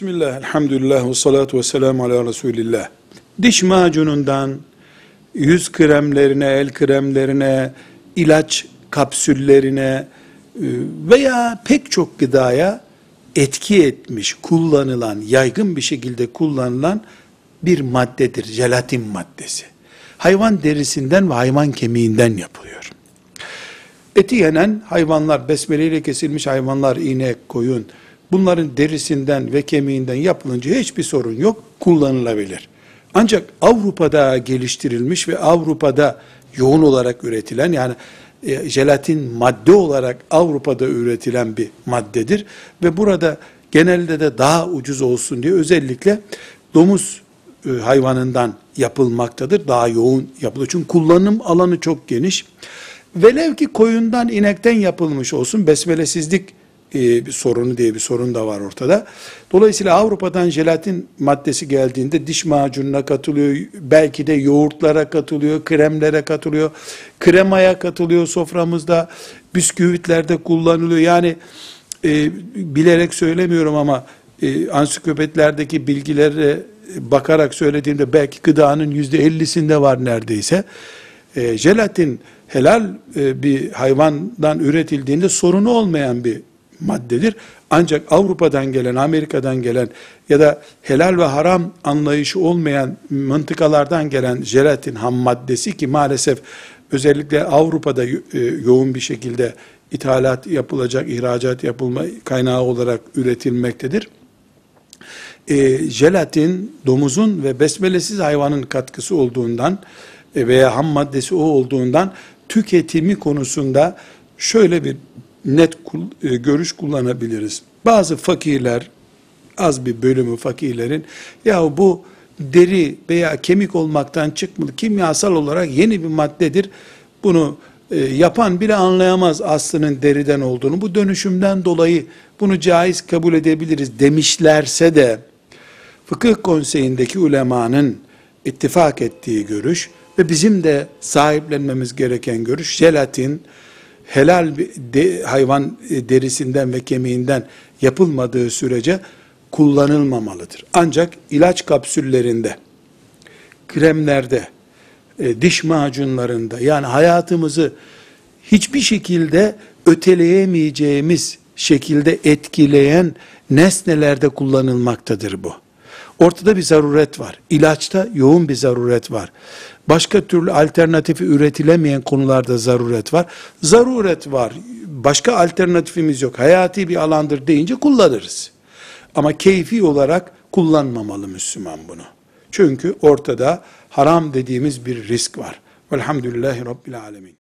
Bismillah, elhamdülillah ve salatu ve selamu ala Resulillah. Diş macunundan, yüz kremlerine, el kremlerine, ilaç kapsüllerine e, veya pek çok gıdaya etki etmiş, kullanılan, yaygın bir şekilde kullanılan bir maddedir, jelatin maddesi. Hayvan derisinden ve hayvan kemiğinden yapılıyor. Eti yenen hayvanlar, besmeleyle kesilmiş hayvanlar, inek, koyun, bunların derisinden ve kemiğinden yapılınca hiçbir sorun yok, kullanılabilir. Ancak Avrupa'da geliştirilmiş ve Avrupa'da yoğun olarak üretilen, yani e, jelatin madde olarak Avrupa'da üretilen bir maddedir. Ve burada genelde de daha ucuz olsun diye özellikle domuz e, hayvanından yapılmaktadır. Daha yoğun yapılıyor. Çünkü kullanım alanı çok geniş. Velev ki koyundan, inekten yapılmış olsun, besmelesizlik e, bir sorunu diye bir sorun da var ortada. Dolayısıyla Avrupa'dan jelatin maddesi geldiğinde diş macununa katılıyor, belki de yoğurtlara katılıyor, kremlere katılıyor, kremaya katılıyor soframızda, bisküvitlerde kullanılıyor. Yani e, bilerek söylemiyorum ama e, ansiklopedilerdeki bilgilere bakarak söylediğimde belki gıdanın yüzde ellisinde var neredeyse. E, jelatin helal e, bir hayvandan üretildiğinde sorunu olmayan bir maddedir. Ancak Avrupa'dan gelen, Amerika'dan gelen ya da helal ve haram anlayışı olmayan mıntıkalardan gelen jelatin ham maddesi ki maalesef özellikle Avrupa'da e, yoğun bir şekilde ithalat yapılacak, ihracat yapılma kaynağı olarak üretilmektedir. E, jelatin domuzun ve besmelesiz hayvanın katkısı olduğundan e, veya ham maddesi o olduğundan tüketimi konusunda şöyle bir net e, görüş kullanabiliriz. Bazı fakirler, az bir bölümü fakirlerin, ya bu deri veya kemik olmaktan çıkmalı, kimyasal olarak yeni bir maddedir, bunu e, yapan bile anlayamaz aslının deriden olduğunu, bu dönüşümden dolayı bunu caiz kabul edebiliriz. demişlerse de, fıkıh konseyindeki ulemanın ittifak ettiği görüş ve bizim de sahiplenmemiz gereken görüş, jelatin, helal bir de, hayvan e, derisinden ve kemiğinden yapılmadığı sürece kullanılmamalıdır. Ancak ilaç kapsüllerinde, kremlerde, e, diş macunlarında yani hayatımızı hiçbir şekilde öteleyemeyeceğimiz şekilde etkileyen nesnelerde kullanılmaktadır bu. Ortada bir zaruret var. İlaçta yoğun bir zaruret var. Başka türlü alternatifi üretilemeyen konularda zaruret var. Zaruret var. Başka alternatifimiz yok. Hayati bir alandır deyince kullanırız. Ama keyfi olarak kullanmamalı Müslüman bunu. Çünkü ortada haram dediğimiz bir risk var. Velhamdülillahi Rabbil Alemin.